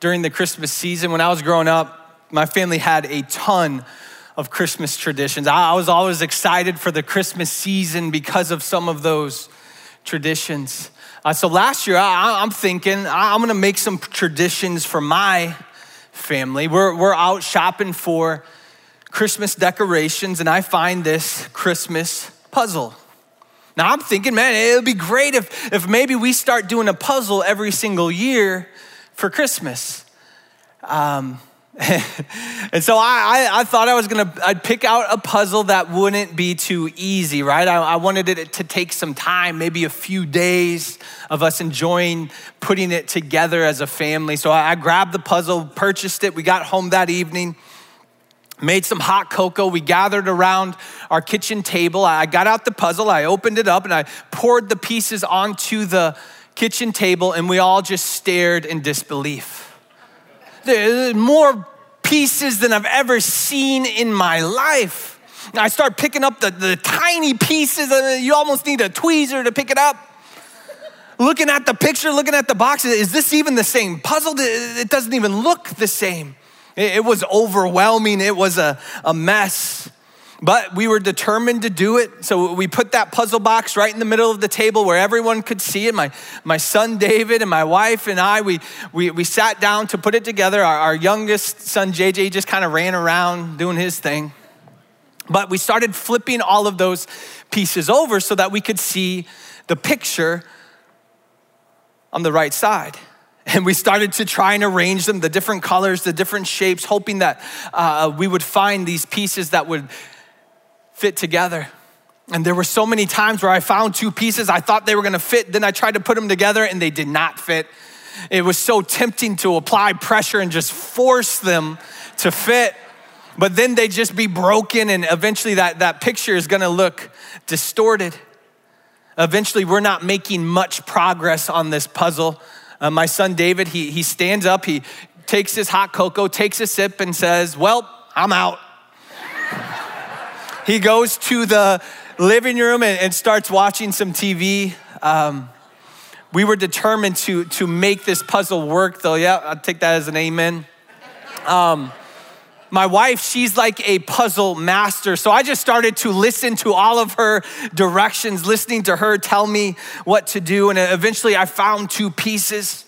during the Christmas season. When I was growing up, my family had a ton of Christmas traditions. I was always excited for the Christmas season because of some of those traditions. Uh, so last year, I, am thinking I'm gonna make some traditions for my family. We're, we're out shopping for Christmas decorations, and I find this Christmas puzzle. Now I'm thinking, man, it would be great if, if maybe we start doing a puzzle every single year for Christmas. Um, and so I, I, I, thought I was gonna I'd pick out a puzzle that wouldn't be too easy, right? I, I wanted it to take some time, maybe a few days of us enjoying putting it together as a family. So I, I grabbed the puzzle, purchased it. We got home that evening, made some hot cocoa. We gathered around our kitchen table. I got out the puzzle, I opened it up, and I poured the pieces onto the kitchen table, and we all just stared in disbelief. There's more pieces than I've ever seen in my life. I start picking up the, the tiny pieces, and you almost need a tweezer to pick it up. looking at the picture, looking at the boxes, is this even the same puzzle? It doesn't even look the same. It was overwhelming, it was a, a mess. But we were determined to do it. So we put that puzzle box right in the middle of the table where everyone could see it. My, my son David and my wife and I, we, we, we sat down to put it together. Our, our youngest son JJ just kind of ran around doing his thing. But we started flipping all of those pieces over so that we could see the picture on the right side. And we started to try and arrange them, the different colors, the different shapes, hoping that uh, we would find these pieces that would fit together. And there were so many times where I found two pieces, I thought they were gonna fit, then I tried to put them together and they did not fit. It was so tempting to apply pressure and just force them to fit. But then they just be broken, and eventually that, that picture is gonna look distorted. Eventually, we're not making much progress on this puzzle. Uh, my son David, he, he stands up, he takes his hot cocoa, takes a sip, and says, Well, I'm out. He goes to the living room and, and starts watching some TV. Um, we were determined to, to make this puzzle work, though. Yeah, I'll take that as an amen. Um, my wife, she's like a puzzle master. So I just started to listen to all of her directions, listening to her tell me what to do. And eventually I found two pieces.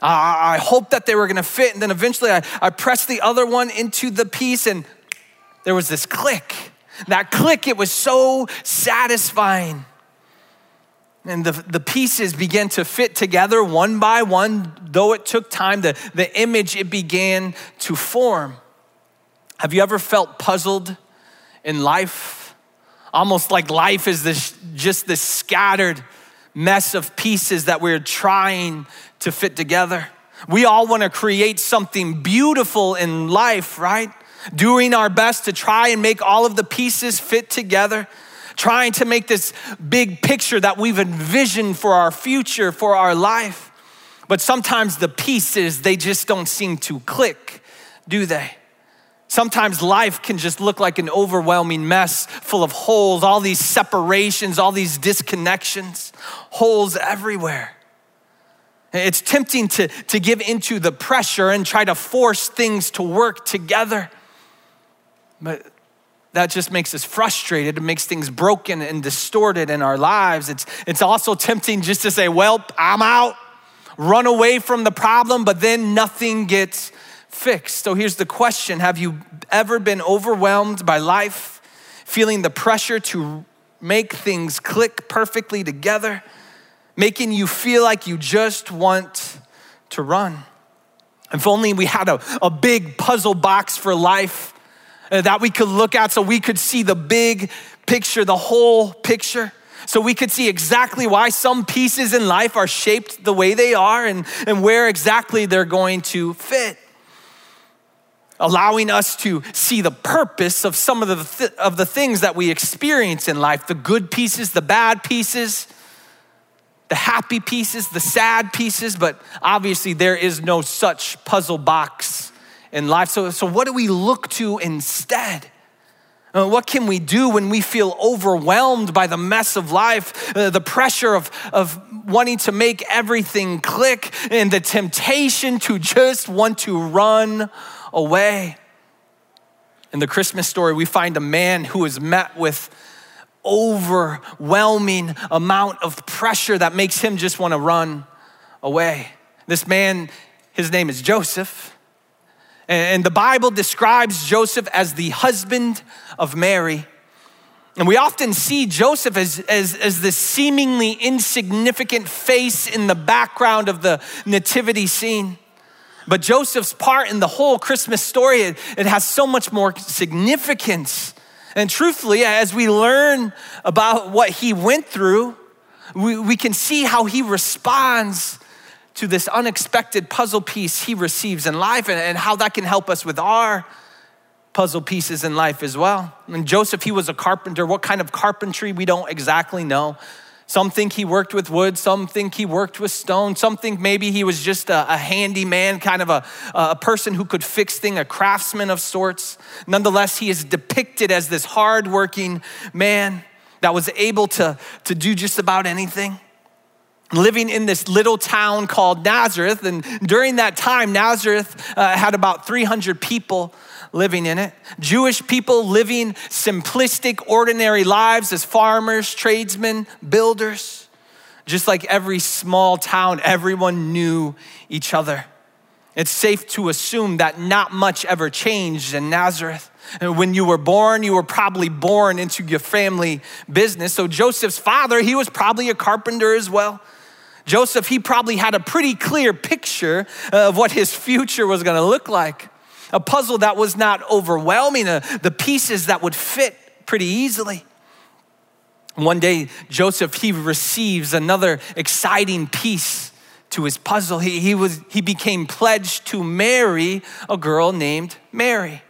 I hoped that they were gonna fit. And then eventually I, I pressed the other one into the piece and there was this click. That click, it was so satisfying. And the, the pieces began to fit together one by one, though it took time, the, the image it began to form. Have you ever felt puzzled in life? Almost like life is this just this scattered mess of pieces that we're trying to fit together. We all want to create something beautiful in life, right? Doing our best to try and make all of the pieces fit together, trying to make this big picture that we've envisioned for our future, for our life. But sometimes the pieces, they just don't seem to click, do they? Sometimes life can just look like an overwhelming mess full of holes, all these separations, all these disconnections, holes everywhere. It's tempting to, to give into the pressure and try to force things to work together. But that just makes us frustrated. It makes things broken and distorted in our lives. It's, it's also tempting just to say, well, I'm out, run away from the problem, but then nothing gets fixed. So here's the question Have you ever been overwhelmed by life, feeling the pressure to make things click perfectly together, making you feel like you just want to run? If only we had a, a big puzzle box for life Uh, that we could look at so we could see the big picture, the whole picture. So we could see exactly why some pieces in life are shaped the way they are and, and where exactly they're going to fit. Allowing us to see the purpose of some of the, th- of the things that we experience in life the good pieces, the bad pieces, the happy pieces, the sad pieces, but obviously there is no such puzzle box in life. So, so what do we look to instead? Uh, what can we do when we feel overwhelmed by the mess of life, uh, the pressure of, of wanting to make everything click, and the temptation to just want to run away? In the Christmas story, we find a man who is met with overwhelming amount of pressure that makes him just want to run away. This man, his name is Joseph. And the Bible describes Joseph as the husband of Mary. And we often see Joseph as, as, as this seemingly insignificant face in the background of the nativity scene. But Joseph's part in the whole Christmas story, it, it has so much more significance. And truthfully, as we learn about what he went through, we, we can see how he responds to this unexpected puzzle piece he receives in life and, and how that can help us with our puzzle pieces in life as well. And Joseph, he was a carpenter. What kind of carpentry, we don't exactly know. Some think he worked with wood, some think he worked with stone, some think maybe he was just a, a handyman, kind of a, a person who could fix things, a craftsman of sorts. Nonetheless, he is depicted as this hardworking man that was able to, to do just about anything living in this little town called Nazareth. And during that time, Nazareth uh, had about 300 people living in it. Jewish people living simplistic, ordinary lives as farmers, tradesmen, builders. Just like every small town, everyone knew each other. It's safe to assume that not much ever changed in Nazareth. And when you were born, you were probably born into your family business. So Joseph's father, he was probably a carpenter as well. Joseph, he probably had a pretty clear picture of what his future was gonna look like. A puzzle that was not overwhelming, uh, the pieces that would fit pretty easily. One day, Joseph, he receives another exciting piece to his puzzle. He, he, was, he became pledged to marry a girl named Mary.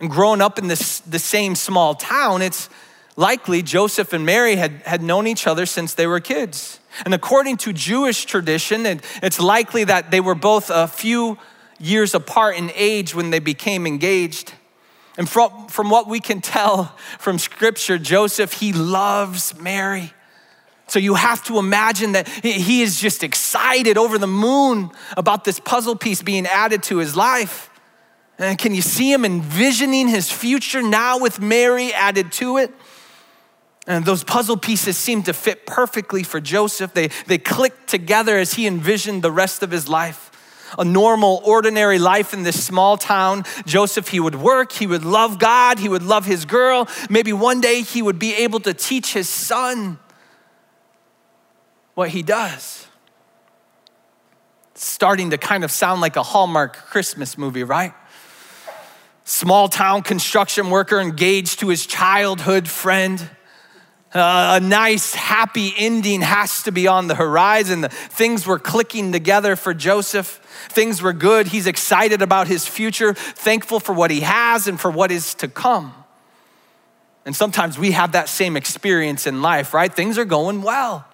And growing up in this, the same small town, it's likely Joseph and Mary had, had known each other since they were kids. And according to Jewish tradition, it's likely that they were both a few years apart in age when they became engaged. And from, from what we can tell from scripture, Joseph, he loves Mary. So you have to imagine that he is just excited over the moon about this puzzle piece being added to his life. And can you see him envisioning his future now with Mary added to it? And those puzzle pieces seemed to fit perfectly for Joseph. They, they clicked together as he envisioned the rest of his life a normal, ordinary life in this small town. Joseph, he would work, he would love God, he would love his girl. Maybe one day he would be able to teach his son what he does. It's starting to kind of sound like a Hallmark Christmas movie, right? Small town construction worker engaged to his childhood friend. Uh, a nice, happy ending has to be on the horizon. The things were clicking together for Joseph. Things were good. He's excited about his future, thankful for what he has and for what is to come. And sometimes we have that same experience in life, right? Things are going well.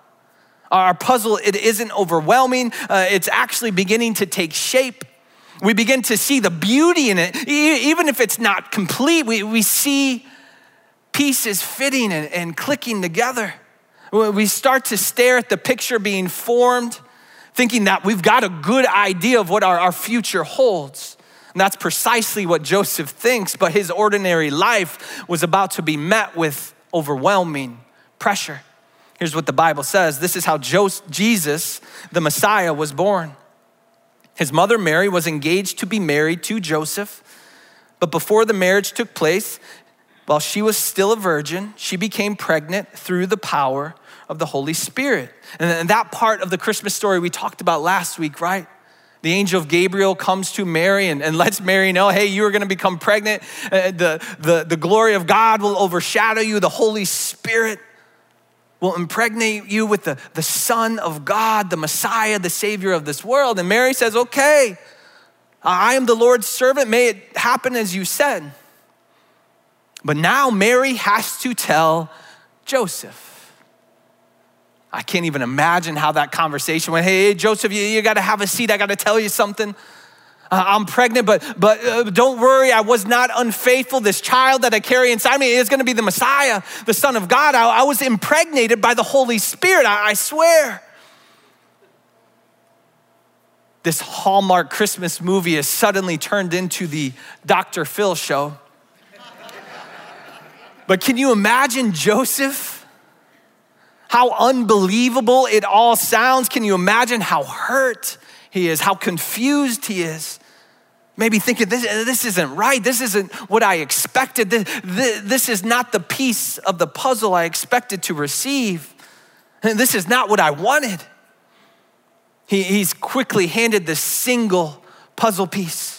Our puzzle, it isn't overwhelming, uh, it's actually beginning to take shape. We begin to see the beauty in it. Even if it's not complete, we, we see pieces fitting and, and clicking together. We start to stare at the picture being formed thinking that we've got a good idea of what our, our future holds. And that's precisely what Joseph thinks, but his ordinary life was about to be met with overwhelming pressure. Here's what the Bible says this is how Joseph, Jesus, the Messiah, was born. His mother Mary was engaged to be married to Joseph, but before the marriage took place, while she was still a virgin, she became pregnant through the power of the Holy Spirit. And that part of the Christmas story we talked about last week, right? The angel of Gabriel comes to Mary and, and lets Mary know, hey, you are going to become pregnant. Uh, the, the, the glory of God will overshadow you. The Holy Spirit will impregnate you with the, the Son of God, the Messiah, the Savior of this world. And Mary says, okay, I am the Lord's servant. May it happen as you said. But now Mary has to tell Joseph. I can't even imagine how that conversation went. Hey, Joseph, you, you got to have a seat. I got to tell you something. I'm pregnant, but, but uh, don't worry, I was not unfaithful. This child that I carry inside me is going to be the Messiah, the Son of God. I, I was impregnated by the Holy Spirit, I, I swear. This Hallmark Christmas movie is suddenly turned into the Dr. Phil show. But can you imagine Joseph? How unbelievable it all sounds. Can you imagine how hurt he is, how confused he is? Maybe thinking, this, this isn't right. This isn't what I expected. This, this, is not the piece of the puzzle I expected to receive. And this is not what I wanted. He, he's quickly handed the single puzzle piece.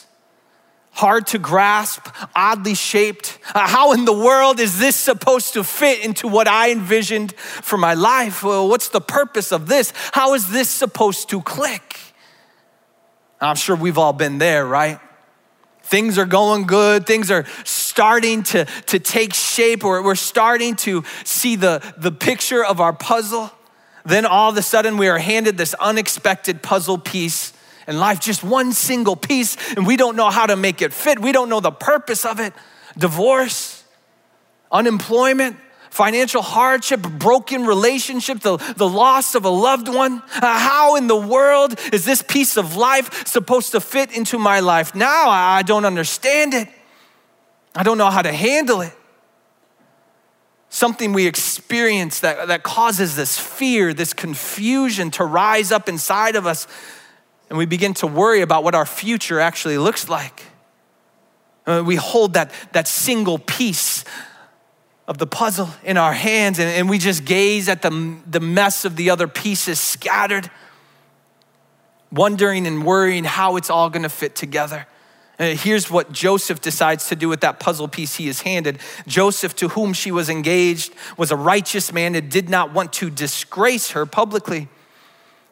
Hard to grasp, oddly shaped. Uh, how in the world is this supposed to fit into what I envisioned for my life? Well, what's the purpose of this? How is this supposed to click? I'm sure we've all been there, right? Things are going good. Things are starting to, to take shape, or we're starting to see the, the picture of our puzzle. Then all of a sudden, we are handed this unexpected puzzle piece in life, just one single piece, and we don't know how to make it fit. We don't know the purpose of it. Divorce, unemployment, financial hardship, broken relationship, the, the loss of a loved one. Uh, how in the world is this piece of life supposed to fit into my life now? I don't understand it. I don't know how to handle it. Something we experience that, that causes this fear, this confusion to rise up inside of us, and we begin to worry about what our future actually looks like. Uh, we hold that, that single piece of the puzzle in our hands and, and we just gaze at the, the mess of the other pieces scattered, wondering and worrying how it's all gonna fit together. And here's what Joseph decides to do with that puzzle piece he is handed. Joseph, to whom she was engaged, was a righteous man and did not want to disgrace her publicly.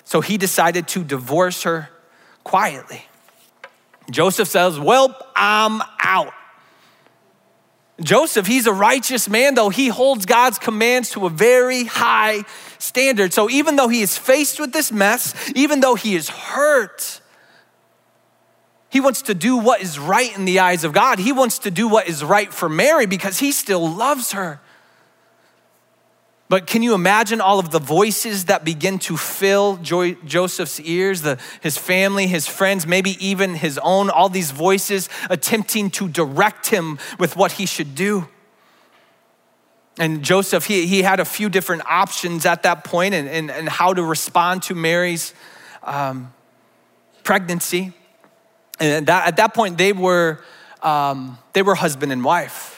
So he decided to divorce her quietly. Joseph says, Well, I'm out. Joseph, he's a righteous man, though he holds God's commands to a very high standard. So even though he is faced with this mess, even though he is hurt, he wants to do what is right in the eyes of God. He wants to do what is right for Mary because he still loves her. But can you imagine all of the voices that begin to fill Joseph's ears, the, his family, his friends, maybe even his own, all these voices attempting to direct him with what he should do? And Joseph, he, he had a few different options at that point and, and, and how to respond to Mary's um, pregnancy. And that, at that point, they were, um, they were husband and wife.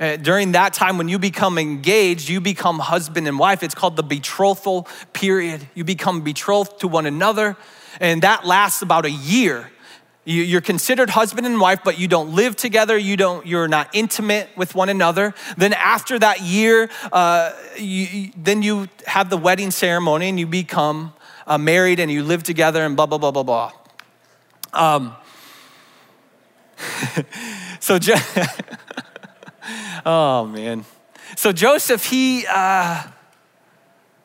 Uh, during that time, when you become engaged, you become husband and wife. It's called the betrothal period. You become betrothed to one another, and that lasts about a year. You're considered husband and wife, but you don't live together. You don't. You're not intimate with one another. Then after that year, uh, you, then you have the wedding ceremony, and you become uh, married, and you live together, and blah blah blah blah blah. Um, so. oh, man. So Joseph, he, uh,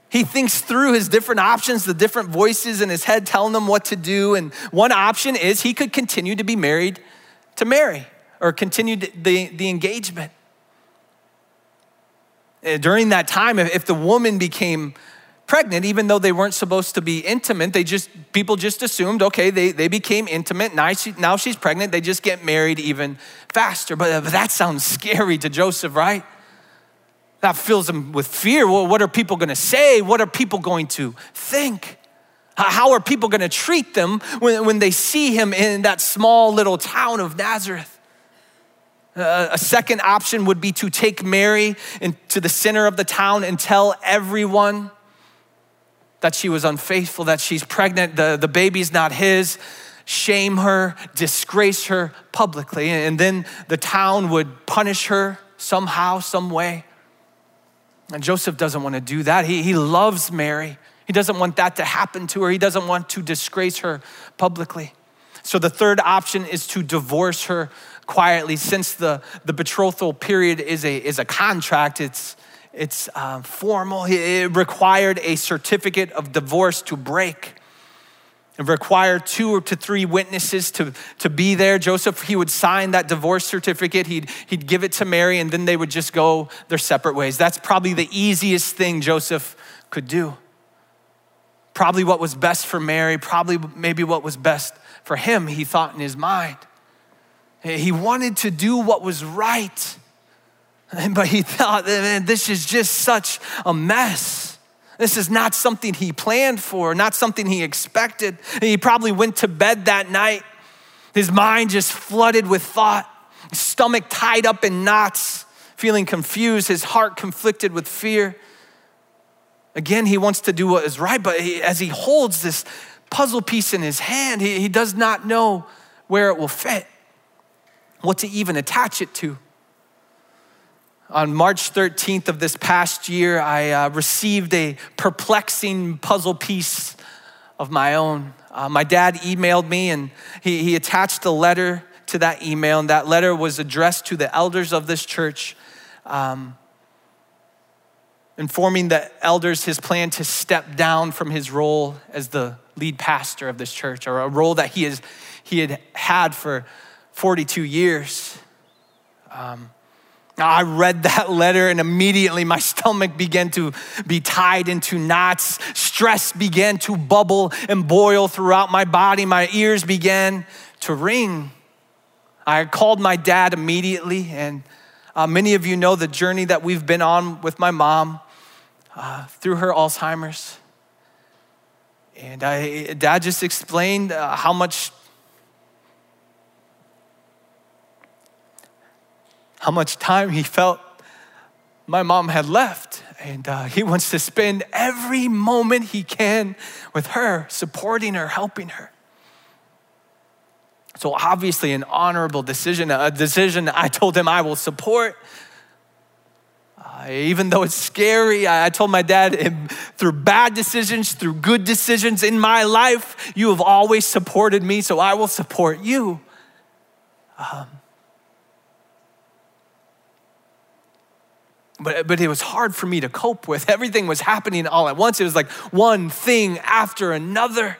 he thinks through his different options, the different voices in his head telling him what to do. And one option is he could continue to be married to Mary or continue the, the engagement. During that time, if the woman became pregnant, even though they weren't supposed to be intimate. They just, people just assumed, okay, they, they became intimate. Now, she, now she's pregnant. They just get married even faster. But, that sounds scary to Joseph, right? That fills him with fear. Well, what are people going to say? What are people going to think? How are people going to treat them when, when they see him in that small little town of Nazareth? Uh, a second option would be to take Mary into the center of the town and tell everyone that she was unfaithful, that she's pregnant, the, the baby's not his, shame her, disgrace her publicly. And then the town would punish her somehow, some way. And Joseph doesn't want to do that. He, he loves Mary. He doesn't want that to happen to her. He doesn't want to disgrace her publicly. So the third option is to divorce her quietly. Since the, the betrothal period is a, is a contract, it's, it's uh, formal. It required a certificate of divorce to break. It required two or to three witnesses to, to be there. Joseph, he would sign that divorce certificate, he'd, he'd give it to Mary, and then they would just go their separate ways. That's probably the easiest thing Joseph could do. Probably what was best for Mary, probably maybe what was best for him, he thought in his mind. He wanted to do what was right, but he thought, man, this is just such a mess. This is not something he planned for, not something he expected. He probably went to bed that night, his mind just flooded with thought, his stomach tied up in knots, feeling confused, his heart conflicted with fear. Again, he wants to do what is right, but he, as he holds this puzzle piece in his hand, he, he does not know where it will fit, what to even attach it to. On March 13th of this past year, I uh, received a perplexing puzzle piece of my own. Uh, my dad emailed me and he, he attached a letter to that email, and that letter was addressed to the elders of this church, um, informing the elders his plan to step down from his role as the lead pastor of this church, or a role that he, is, he had had for 42 years. Um, I read that letter and immediately my stomach began to be tied into knots. Stress began to bubble and boil throughout my body. My ears began to ring. I called my dad immediately, and uh, many of you know the journey that we've been on with my mom uh, through her Alzheimer's. And I, dad just explained uh, how much how much time he felt my mom had left. And uh, he wants to spend every moment he can with her, supporting her, helping her. So, obviously, an honorable decision, a decision I told him I will support. Uh, even though it's scary, I, I told my dad through bad decisions, through good decisions in my life, you have always supported me, so I will support you. Um, but, but it was hard for me to cope with. Everything was happening all at once. It was like one thing after another.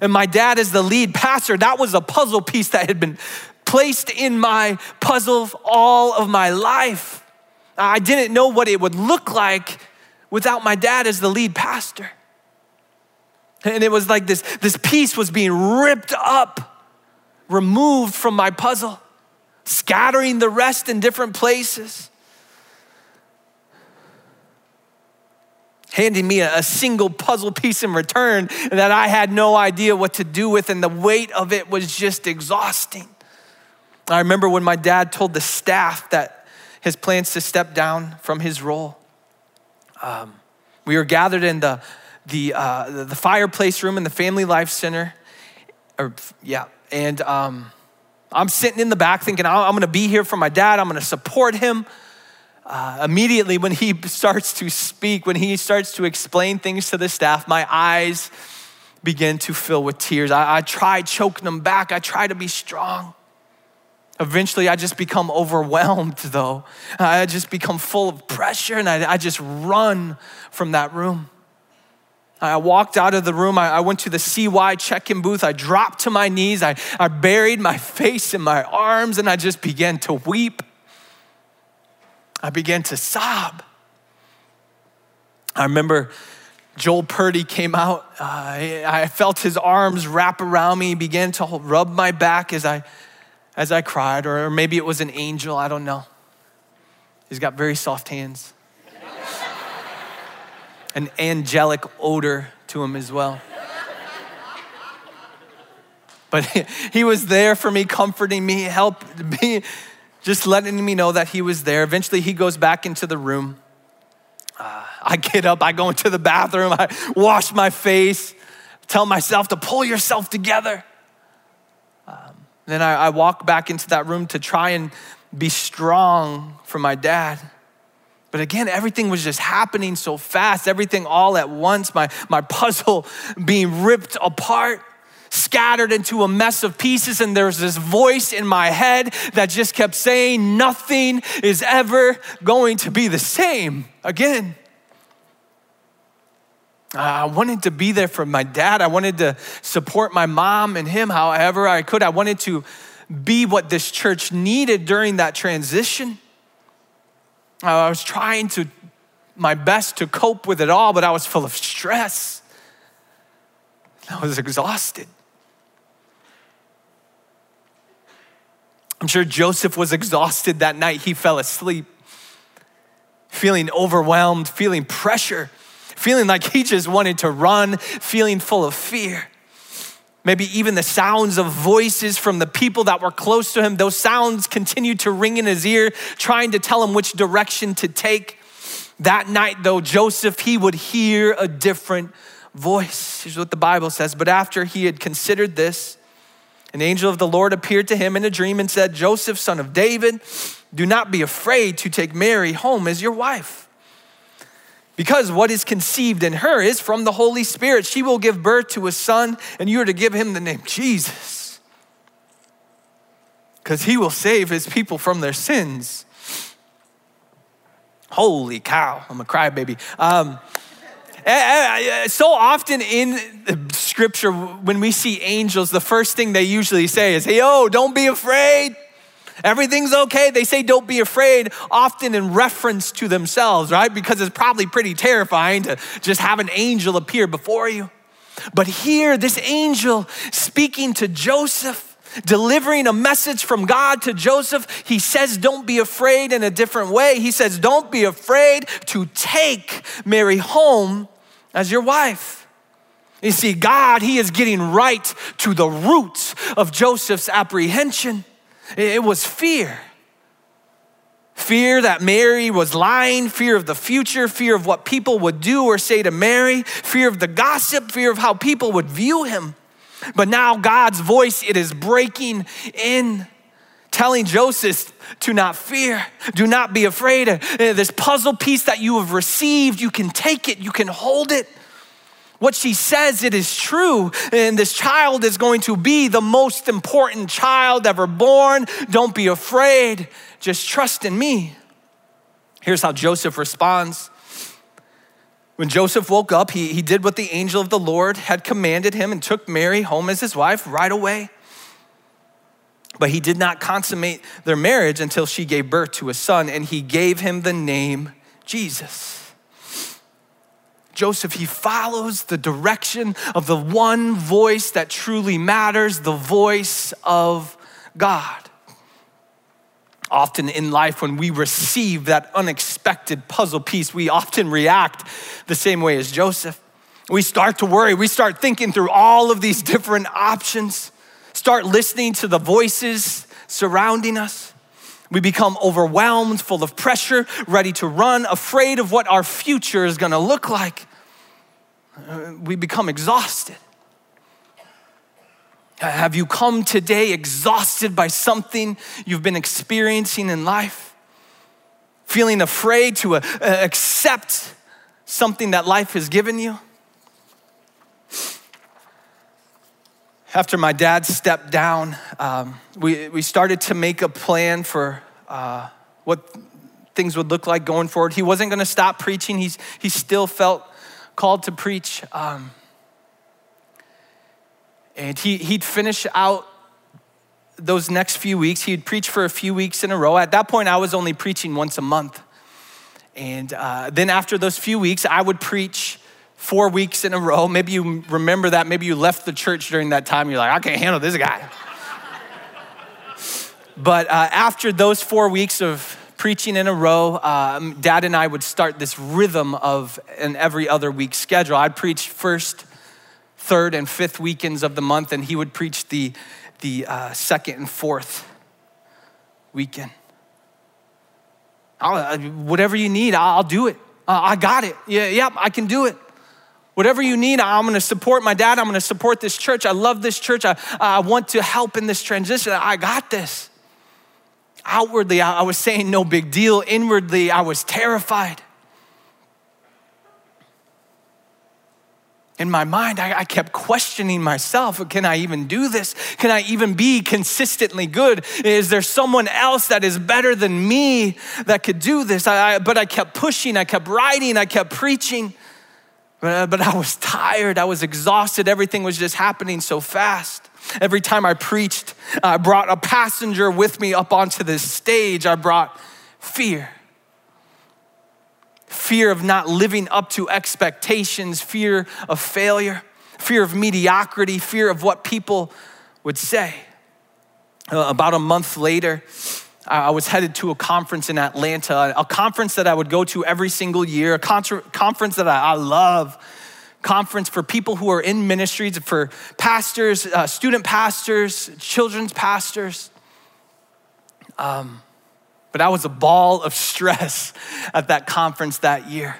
And my dad, as the lead pastor, that was a puzzle piece that had been placed in my puzzle all of my life. I didn't know what it would look like without my dad as the lead pastor. And it was like this, this piece was being ripped up, removed from my puzzle, scattering the rest in different places. Handing me a, single puzzle piece in return that I had no idea what to do with, and the weight of it was just exhausting. I remember when my dad told the staff that his plans to step down from his role. Um, we were gathered in the, the, uh, the fireplace room in the Family Life Center. Or, yeah, and um, I'm sitting in the back thinking, I'm gonna be here for my dad, I'm gonna support him uh, immediately when he starts to speak, when he starts to explain things to the staff, my eyes begin to fill with tears. I, I try choking them back, I try to be strong. Eventually, I just become overwhelmed, though. I just become full of pressure and I, I just run from that room. I walked out of the room. I, I went to the CY check in booth. I dropped to my knees. I, I buried my face in my arms and I just began to weep. I began to sob. I remember Joel Purdy came out. Uh, I felt his arms wrap around me, he began to rub my back as I, as I cried, or maybe it was an angel, I don't know. He's got very soft hands, an angelic odor to him as well. But he was there for me, comforting me, helping me, just letting me know that he was there. Eventually, he goes back into the room. Uh, I get up, I go into the bathroom, I wash my face, tell myself to pull yourself together. Um, then I, I walk back into that room to try and be strong for my dad. But again, everything was just happening so fast, everything all at once, my, my puzzle being ripped apart scattered into a mess of pieces, and there's this voice in my head that just kept saying, Nothing is ever going to be the same again. Uh, I wanted to be there for my dad. I wanted to support my mom and him however I could. I wanted to be what this church needed during that transition. Uh, I was trying to my best to cope with it all, but I was full of stress. I was exhausted. I'm sure Joseph was exhausted that night. He fell asleep, feeling overwhelmed, feeling pressure, feeling like he just wanted to run, feeling full of fear. Maybe even the sounds of voices from the people that were close to him, those sounds continued to ring in his ear, trying to tell him which direction to take. That night, though, Joseph, he would hear a different voice. Here's what the Bible says. But after he had considered this, an angel of the Lord appeared to him in a dream and said, Joseph, son of David, do not be afraid to take Mary home as your wife. Because what is conceived in her is from the Holy Spirit. She will give birth to a son, and you are to give him the name Jesus. Because he will save his people from their sins. Holy cow, I'm a crybaby. Um, Eh, eh, eh, so often in scripture, when we see angels, the first thing they usually say is, Hey, oh, don't be afraid. Everything's okay. They say, Don't be afraid, often in reference to themselves, right? Because it's probably pretty terrifying to just have an angel appear before you. But here, this angel speaking to Joseph, delivering a message from God to Joseph, he says, Don't be afraid in a different way. He says, Don't be afraid to take Mary home as your wife. You see, God, He is getting right to the roots of Joseph's apprehension. It was fear. Fear that Mary was lying, fear of the future, fear of what people would do or say to Mary, fear of the gossip, fear of how people would view him. But now God's voice, it is breaking in, telling Joseph to not fear, do not be afraid. Uh, this puzzle piece that you have received, you can take it, you can hold it. What she says, it is true. And this child is going to be the most important child ever born. Don't be afraid, just trust in me. Here's how Joseph responds when Joseph woke up, he, he did what the angel of the Lord had commanded him and took Mary home as his wife right away. But he did not consummate their marriage until she gave birth to a son, and he gave him the name Jesus. Joseph, he follows the direction of the one voice that truly matters, the voice of God. Often in life, when we receive that unexpected puzzle piece, we often react the same way as Joseph. We start to worry, we start thinking through all of these different options, start listening to the voices surrounding us. We become overwhelmed, full of pressure, ready to run, afraid of what our future is gonna look like. Uh, we become exhausted. Have you come today exhausted by something you've been experiencing in life? Feeling afraid to uh, accept something that life has given you? After my dad stepped down, um, we, we started to make a plan for uh, what things would look like going forward. He wasn't going to stop preaching, He's, he still felt called to preach. Um, and he, he'd finish out those next few weeks. He'd preach for a few weeks in a row. At that point, I was only preaching once a month. And uh, then after those few weeks, I would preach four weeks in a row. Maybe you remember that. Maybe you left the church during that time. You're like, I can't handle this guy. but uh, after those four weeks of preaching in a row, um, dad and I would start this rhythm of an every other week schedule. I'd preach first third and fifth weekends of the month, and he would preach the, the uh, second and fourth weekend. I'll, uh, whatever you need, I'll do it. I got it. Yeah, yep, I can do it. Whatever you need, I'm gonna support my dad. I'm gonna support this church. I love this church. I, I want to help in this transition. I got this. Outwardly, I was saying no big deal. Inwardly, I was terrified. In my mind, I, I, kept questioning myself can I even do this? Can I even be consistently good? Is there someone else that is better than me that could do this? I, I, but I kept pushing, I kept writing, I kept preaching. But, uh, but I was tired, I was exhausted, everything was just happening so fast. Every time I preached, I brought a passenger with me up onto this stage. I brought fear fear of not living up to expectations, fear of failure, fear of mediocrity, fear of what people would say. Uh, about a month later, I was headed to a conference in Atlanta, a conference that I would go to every single year, a conference that I, love conference for people who are in ministries, for pastors, uh, student pastors, children's pastors. Um, but I was a ball of stress at that conference that year.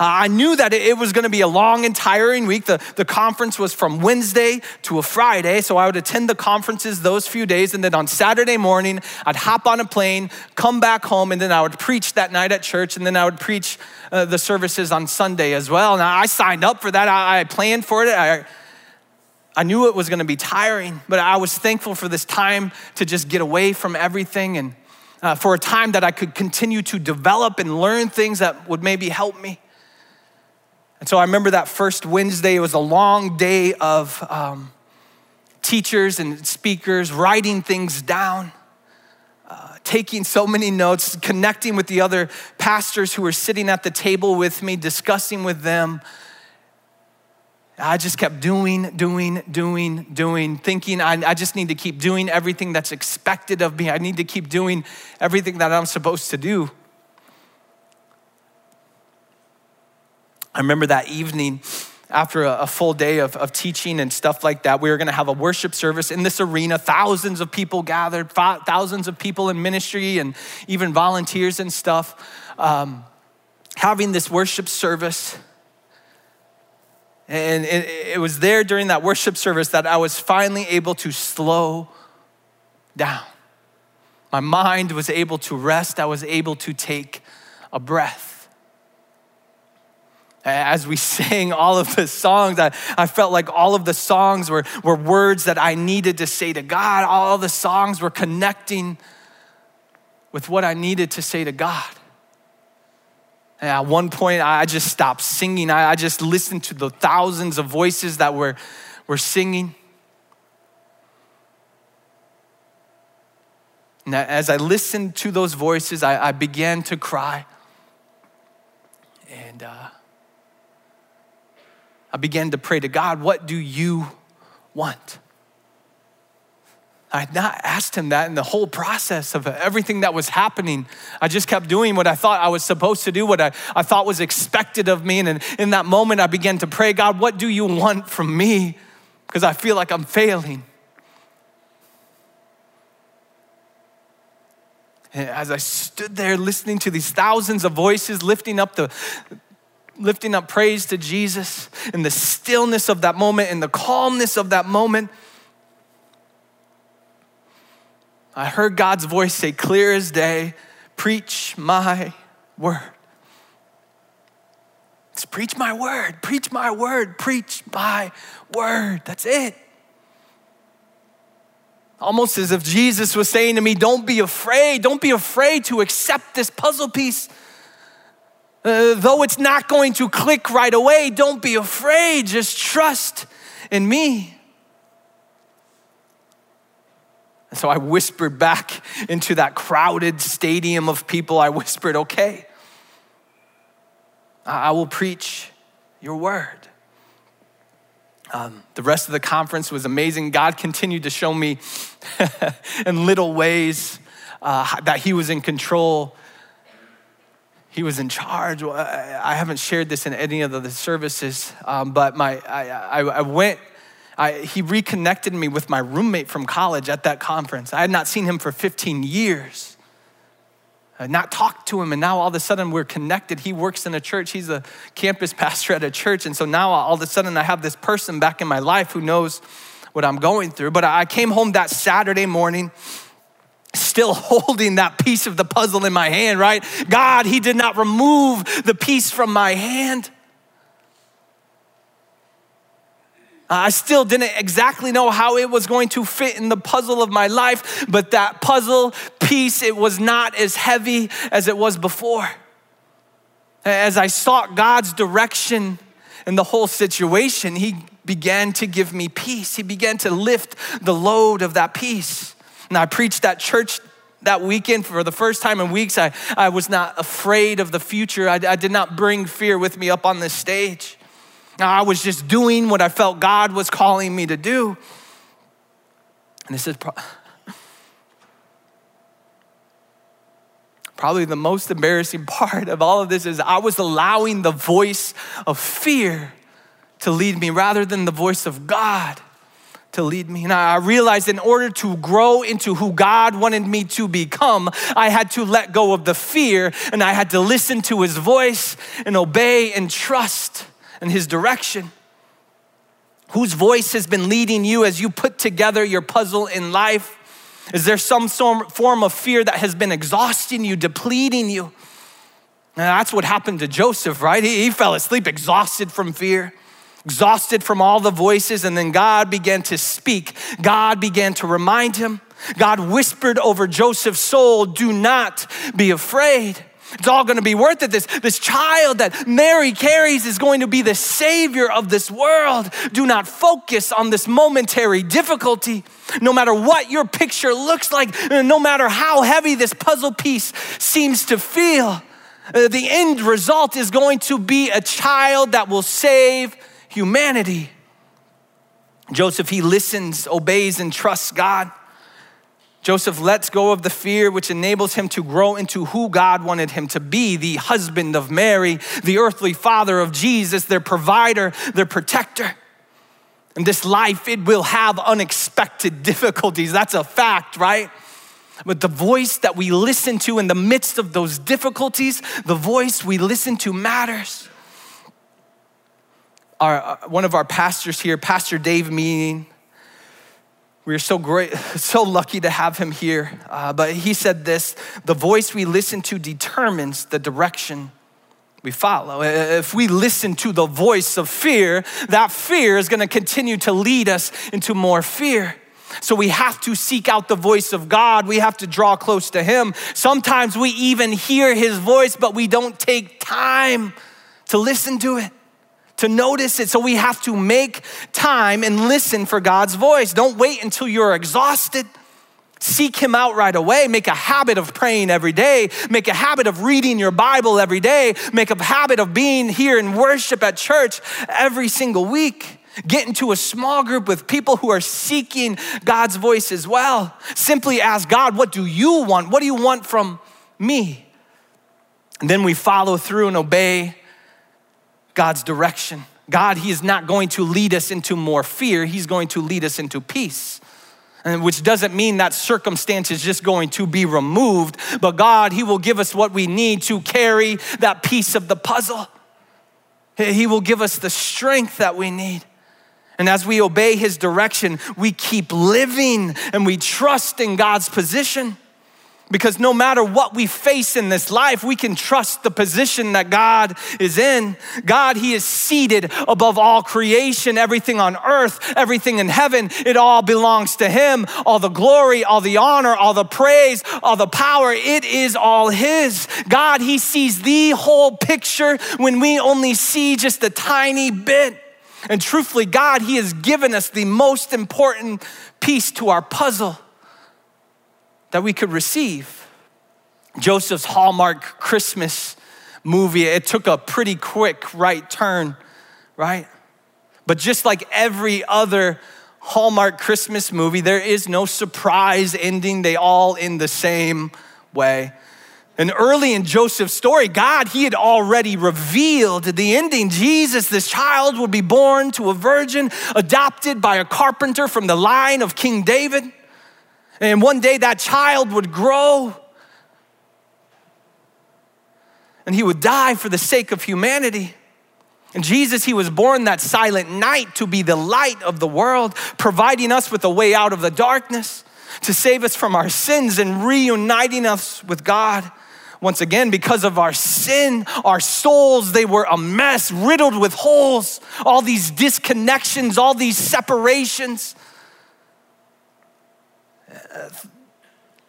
I knew that it was going to be a long and tiring week. The, the conference was from Wednesday to a Friday, so I would attend the conferences those few days. And then on Saturday morning, I'd hop on a plane, come back home, and then I would preach that night at church, and then I would preach uh, the services on Sunday as well. Now, I signed up for that, I, I planned for it. I, I knew it was going to be tiring, but I was thankful for this time to just get away from everything and uh, for a time that I could continue to develop and learn things that would maybe help me. And so I remember that first Wednesday, it was a long day of um, teachers and speakers writing things down, uh, taking so many notes, connecting with the other pastors who were sitting at the table with me, discussing with them. I just kept doing, doing, doing, doing, thinking I, I just need to keep doing everything that's expected of me. I need to keep doing everything that I'm supposed to do. I remember that evening after a, a full day of, of teaching and stuff like that, we were gonna have a worship service in this arena. Thousands of people gathered, thousands of people in ministry and even volunteers and stuff, um, having this worship service. And it, was there during that worship service that I was finally able to slow down. My mind was able to rest, I was able to take a breath as we sang all of the songs, I, I felt like all of the songs were, were words that I needed to say to God. All the songs were connecting with what I needed to say to God. And at one point, I just stopped singing. I, just listened to the thousands of voices that were, were singing. And as I listened to those voices, I, I began to cry. And uh, I began to pray to God, What do you want? I had not asked him that in the whole process of everything that was happening. I just kept doing what I thought I was supposed to do, what I, I thought was expected of me. And in that moment, I began to pray, God, what do you want from me? Because I feel like I'm failing. And as I stood there listening to these thousands of voices lifting up the, lifting up praise to Jesus in the stillness of that moment, in the calmness of that moment, I heard God's voice say, clear as day, preach my word. It's preach my word, preach my word, preach my word. That's it. Almost as if Jesus was saying to me, Don't be afraid, don't be afraid to accept this puzzle piece uh, though it's not going to click right away, don't be afraid. Just trust in me. And so I whispered back into that crowded stadium of people. I whispered, okay, I will preach your word. Um, the rest of the conference was amazing. God continued to show me in little ways uh, that He was in control he was in charge. I haven't shared this in any of the services, um, but my, I, I, I went, I, he reconnected me with my roommate from college at that conference. I had not seen him for 15 years. I had not talked to him, and now all of a sudden we're connected. He works in a church, he's a campus pastor at a church. And so now all of a sudden I have this person back in my life who knows what I'm going through. But I came home that Saturday morning still holding that piece of the puzzle in my hand, right? God, He did not remove the piece from my hand. Uh, I still didn't exactly know how it was going to fit in the puzzle of my life, but that puzzle piece, it was not as heavy as it was before. As I sought God's direction, in the whole situation, he began to give me peace. He began to lift the load of that piece. And I preached that church that weekend for the first time in weeks. I, I was not afraid of the future. I, I did not bring fear with me up on this stage. I was just doing what I felt God was calling me to do. And this is pro- probably the most embarrassing part of all of this is I was allowing the voice of fear to lead me rather than the voice of God to lead me. And I realized in order to grow into who God wanted me to become, I had to let go of the fear and I had to listen to his voice and obey and trust in his direction. Whose voice has been leading you as you put together your puzzle in life? Is there some form of fear that has been exhausting you, depleting you? And that's what happened to Joseph, right? He, he fell asleep exhausted from fear exhausted from all the voices, and then God began to speak. God began to remind him. God whispered over Joseph's soul, Do not be afraid. It's all gonna be worth it. This, this child that Mary carries is going to be the savior of this world. Do not focus on this momentary difficulty. No matter what your picture looks like, no matter how heavy this puzzle piece seems to feel, uh, the end result is going to be a child that will save humanity. Joseph, he listens, obeys, and trusts God. Joseph lets go of the fear, which enables him to grow into who God wanted him to be the husband of Mary, the earthly father of Jesus, their provider, their protector. And this life, it will have unexpected difficulties. That's a fact, right? But the voice that we listen to in the midst of those difficulties, the voice we listen to matters our, uh, one of our pastors here, Pastor Dave Meaning, we are so great, so lucky to have him here. Uh, but he said this the voice we listen to determines the direction we follow. If we listen to the voice of fear, that fear is going to continue to lead us into more fear. So we have to seek out the voice of God. We have to draw close to Him. Sometimes we even hear His voice, but we don't take time to listen to it to notice it. So we have to make time and listen for God's voice. Don't wait until you're exhausted. Seek Him out right away. Make a habit of praying every day. Make a habit of reading your Bible every day. Make a habit of being here in worship at church every single week. Get into a small group with people who are seeking God's voice as well. Simply ask God, What do you want? What do you want from me? And then we follow through and obey God's direction. God, He is not going to lead us into more fear, He's going to lead us into peace. And which doesn't mean that circumstance is just going to be removed, but God, He will give us what we need to carry that piece of the puzzle. He will give us the strength that we need. And as we obey His direction, we keep living and we trust in God's position. Because no matter what we face in this life, we can trust the position that God is in. God, He is seated above all creation, everything on earth, everything in heaven. It all belongs to Him. All the glory, all the honor, all the praise, all the power, it is all His. God, He sees the whole picture when we only see just a tiny bit. And truthfully, God, He has given us the most important piece to our puzzle that we could receive. Joseph's Hallmark Christmas movie, it took a pretty quick right turn, right? But just like every other Hallmark Christmas movie, there is no surprise ending. They all end the same way. And early in Joseph's story, God, He had already revealed the ending. Jesus, this child, would be born to a virgin, adopted by a carpenter from the line of King David. And one day that child would grow and he would die for the sake of humanity. And Jesus, he was born that silent night to be the light of the world, providing us with a way out of the darkness, to save us from our sins and reuniting us with God. Once again, because of our sin, our souls, they were a mess, riddled with holes, all these disconnections, all these separations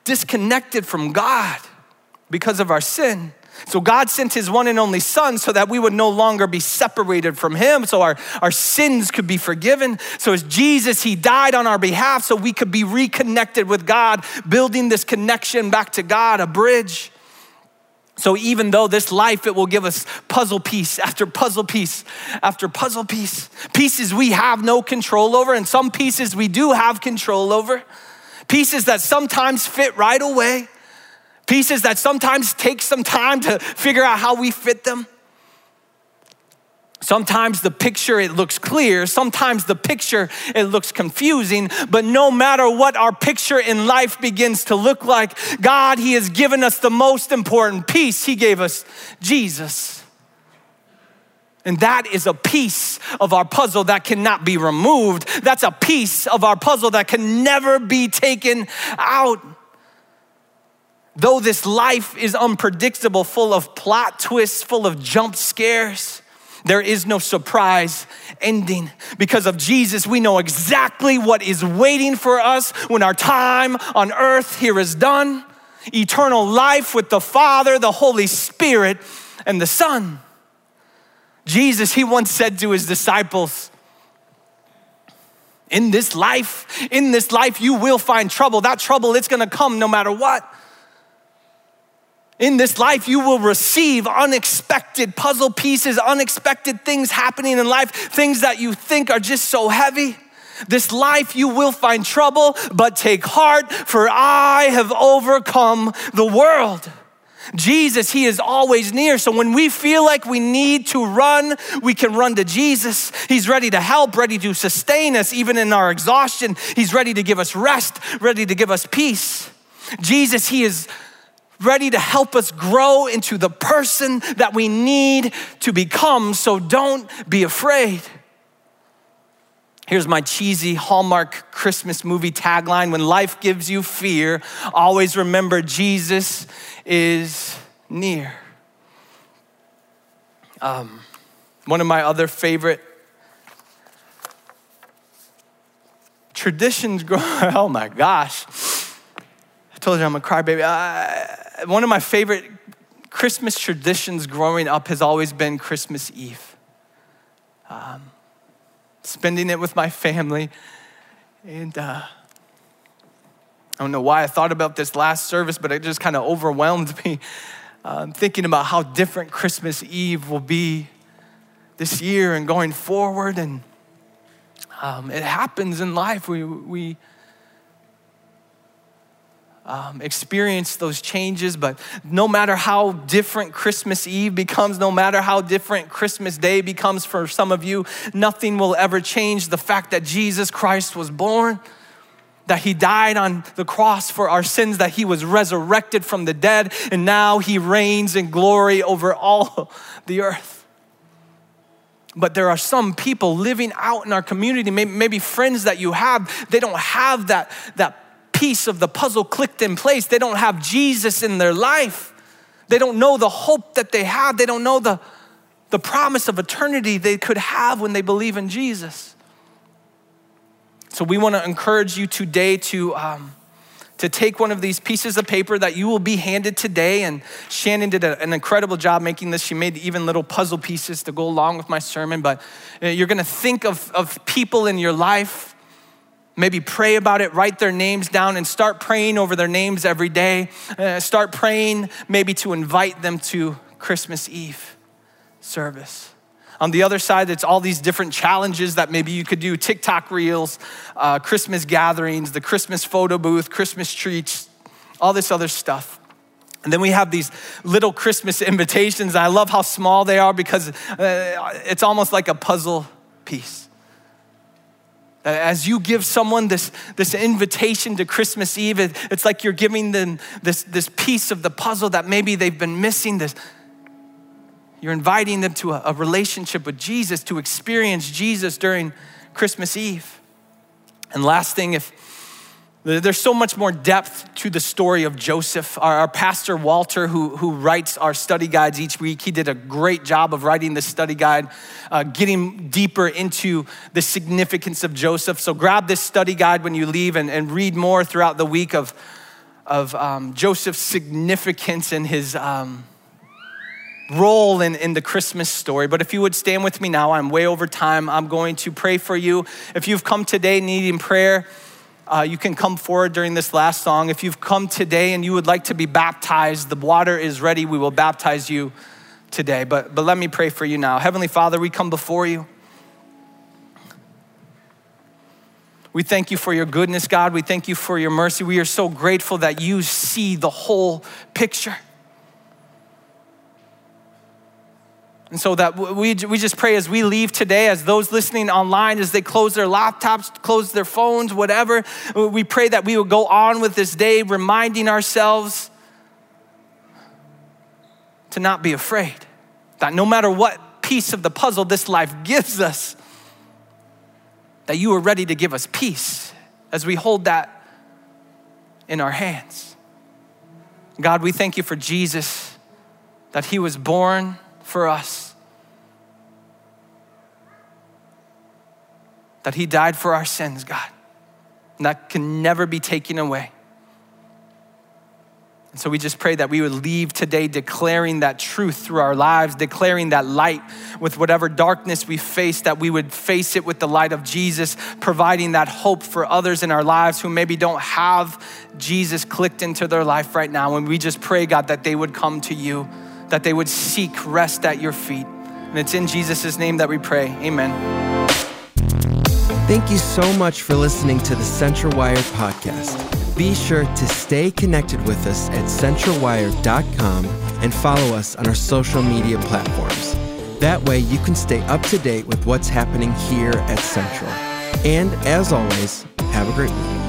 disconnected from God because of our sin. So God sent his one and only son so that we would no longer be separated from him, so our, our sins could be forgiven. So as Jesus, he died on our behalf so we could be reconnected with God, building this connection back to God, a bridge. So even though this life, it will give us puzzle piece after puzzle piece after puzzle piece, pieces we have no control over, and some pieces we do have control over, pieces that sometimes fit right away, pieces that sometimes take some time to figure out how we fit them. Sometimes the picture it looks clear, sometimes the picture it looks confusing, but no matter what our picture in life begins to look like, God he has given us the most important piece. He gave us Jesus. And that is a piece of our puzzle that cannot be removed. That's a piece of our puzzle that can never be taken out. Though this life is unpredictable, full of plot twists, full of jump scares, there is no surprise ending. Because of Jesus, we know exactly what is waiting for us when our time on earth here is done eternal life with the Father, the Holy Spirit, and the Son. Jesus, he once said to his disciples, in this life, in this life, you will find trouble. That trouble, it's gonna come no matter what. In this life, you will receive unexpected puzzle pieces, unexpected things happening in life, things that you think are just so heavy. This life you will find trouble, but take heart, for I have overcome the world. Jesus, He is always near. So when we feel like we need to run, we can run to Jesus. He's ready to help, ready to sustain us, even in our exhaustion. He's ready to give us rest, ready to give us peace. Jesus, He is ready to help us grow into the person that we need to become. So don't be afraid. Here's my cheesy Hallmark Christmas movie tagline When life gives you fear, always remember Jesus is near. Um, one of my other favorite traditions, growing oh my gosh. I told you I'm a crybaby. I, one of my favorite Christmas traditions growing up has always been Christmas Eve. Um, spending it with my family. And uh, I don't know why I thought about this last service, but it just kind of overwhelmed me. Um, thinking about how different Christmas Eve will be this year and going forward. And um, it happens in life. We, we um, experience those changes, but no matter how different Christmas Eve becomes, no matter how different Christmas Day becomes for some of you, nothing will ever change the fact that Jesus Christ was born, that he died on the cross for our sins, that he was resurrected from the dead, and now he reigns in glory over all the earth. But there are some people living out in our community, maybe, maybe friends that you have, they don't have that, that piece of the puzzle clicked in place. They don't have Jesus in their life. They don't know the hope that they have. They don't know the, the promise of eternity they could have when they believe in Jesus. So we want to encourage you today to, um, to take one of these pieces of paper that you will be handed today. And Shannon did a, an incredible job making this. She made even little puzzle pieces to go along with my sermon. But uh, you're going to think of, of people in your life Maybe pray about it, write their names down, and start praying over their names every day. Uh, start praying maybe to invite them to Christmas Eve service. On the other side, it's all these different challenges that maybe you could do TikTok reels, uh, Christmas gatherings, the Christmas photo booth, Christmas treats, all this other stuff. And then we have these little Christmas invitations. I love how small they are because uh, it's almost like a puzzle piece. Uh, as you give someone this, this invitation to Christmas Eve, it's like you're giving them this, this piece of the puzzle that maybe they've been missing. This, you're inviting them to a, a relationship with Jesus, to experience Jesus during Christmas Eve. And last thing, if there's so much more depth to the story of Joseph. Our, our, pastor, Walter, who, who writes our study guides each week, he did a great job of writing this study guide, uh, getting deeper into the significance of Joseph. So grab this study guide when you leave and, and read more throughout the week of, of um, Joseph's significance and his, um, role in, in the Christmas story. But if you would stand with me now, I'm way over time. I'm going to pray for you. If you've come today needing prayer, uh, you can come forward during this last song. If you've come today and you would like to be baptized, the water is ready. We will baptize you today. But, but let me pray for you now. Heavenly Father, we come before you. We thank you for your goodness, God. We thank you for your mercy. We are so grateful that you see the whole picture. And so that we, we just pray as we leave today, as those listening online, as they close their laptops, close their phones, whatever, we pray that we will go on with this day reminding ourselves to not be afraid. That no matter what piece of the puzzle this life gives us, that you are ready to give us peace as we hold that in our hands. God, we thank you for Jesus, that he was born for us, that he died for our sins, God, and that can never be taken away. And so we just pray that we would leave today declaring that truth through our lives, declaring that light with whatever darkness we face, that we would face it with the light of Jesus, providing that hope for others in our lives who maybe don't have Jesus clicked into their life right now. And we just pray, God, that they would come to you, that they would seek rest at your feet. And it's in Jesus' name that we pray. Amen. Thank you so much for listening to the Central Wired podcast. Be sure to stay connected with us at centralwire.com and follow us on our social media platforms. That way, you can stay up to date with what's happening here at Central. And as always, have a great week.